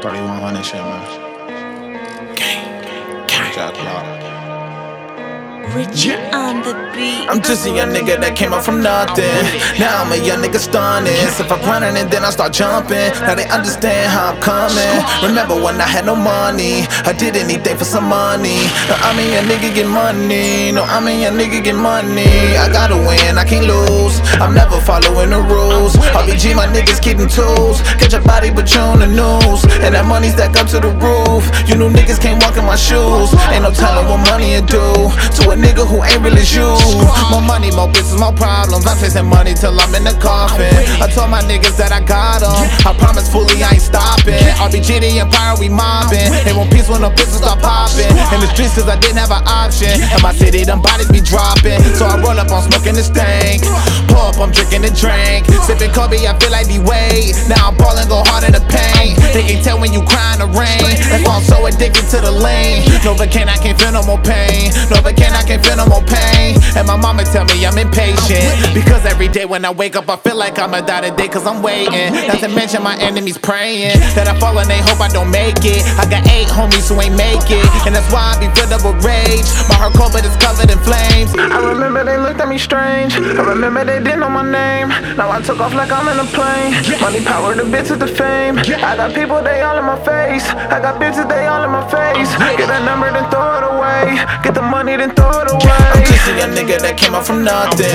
3100 shit, man. Gang, gang. Jack Lock. I'm just a young nigga that came up from nothing. Now I'm a young nigga stunning. If I'm running and then I start jumping, now they understand how I'm coming. Remember when I had no money? I did anything for some money. Now I'm a young nigga get money. No, I'm a young nigga get money. I gotta win, I can't lose. I'm never following the rules. RBG, my niggas keeping tools. Catch a body, but you on the news. And that money stack up to the roof. You new niggas can't walk in my shoes. Ain't no telling what money it do a nigga who ain't really you. More money, more business, more problems. I'm chasing money till I'm in the coffin. I told my niggas that I got them. I promise fully I ain't stopping. RBG the Empire, we mobbing. They want peace when the pistols start popping. In the streets, cause I didn't have an option. In my city, them bodies be dropping. So I roll up on smoking the stank. Pull up, I'm drinking the drink. Sipping Kobe, I feel like the weight. Now I'm ballin', go hard in the pain. They can tell when you cry in the rain. That's why I'm so addicted to the lane. Novocaine, I can't feel no more pain. Novocaine, impatient. Because every day when I wake up, I feel like I'ma die today, cause I'm waiting. Not to mention my enemies praying that I fall and they hope I don't make it. I got eight homies who ain't make it. And that's why I be filled up with rage. My heart cold, but it's covered in flames. I remember they looked at me strange. I remember they didn't know my name. Now I took off like I'm in a plane. Money, power, the bitches, the fame. I got people, they all in my face. I got bitches, they all in my face. Get a number, then throw it away. Get the money, then throw it away. I'm just a young nigga that came up from nothing.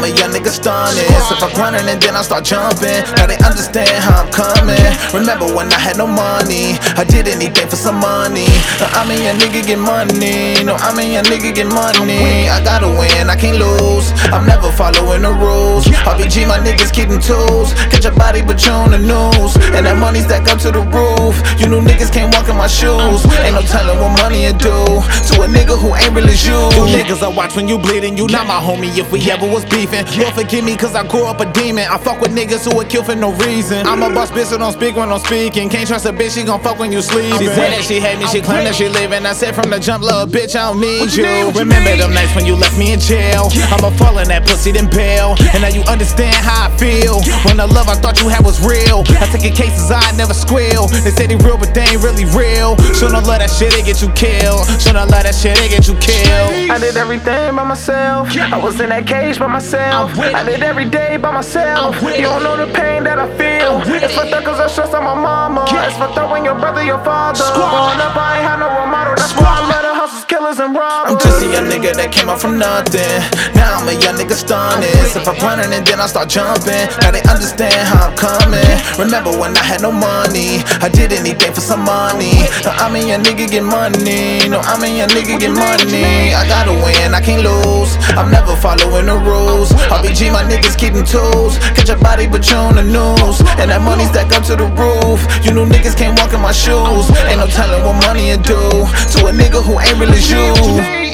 I'm a young nigga stunning. If I'm running and then I start jumping, now they understand how I'm coming. Remember when I had no money? I did anything for some money. I'm a young nigga get money. No, I'm a young nigga get money. I gotta win, I can't lose. I'm never following the rules. RBG, my niggas keeping tools. Catch a body, but you on the news. And that money stack up to the roof. You new niggas can't walk in my shoes. Ain't no telling what money it do to a nigga who ain't really you. You niggas I watch when you bleeding. You not my homie if we ever was beefing. Lord forgive me cause I grew up a demon. I fuck with niggas who would kill for no reason. I'm a boss bitch so don't speak when I'm speaking. Can't trust a bitch, she gon' fuck when you sleeping. She said that she hate me, she claimed that she leaving. I said from the jump, little bitch, I don't need you. Remember them nights when you left me in jail. I'ma fall in that pussy then bail. And now you understand how I feel. When the love I thought you had was real. I taking cases I never squeal. They say they real, but they ain't really real. Shouldn't love that shit, they get you killed. Shouldn't love that shit, they get you killed. I did everything by myself. I was in that cage by myself. I did every day by myself. You don't know the pain that I feel. It's for cause I stress on my mama. It's for throwing your brother, your father. Growing up, I ain't had no young nigga that came up from nothing. Now I'm a young nigga stunning. If I'm and then I start jumping, now they understand how I'm coming. Remember when I had no money? I did anything for some money. Now I'm a young nigga get money. No, I'm a young nigga get money. I gotta win, I can't lose. I'm never following the rules. RBG, my niggas keeping tools. Catch a body, but you on the news. And that money stack up to the roof. You new niggas can't walk in my shoes. Ain't no telling what money it do to a nigga who ain't really you.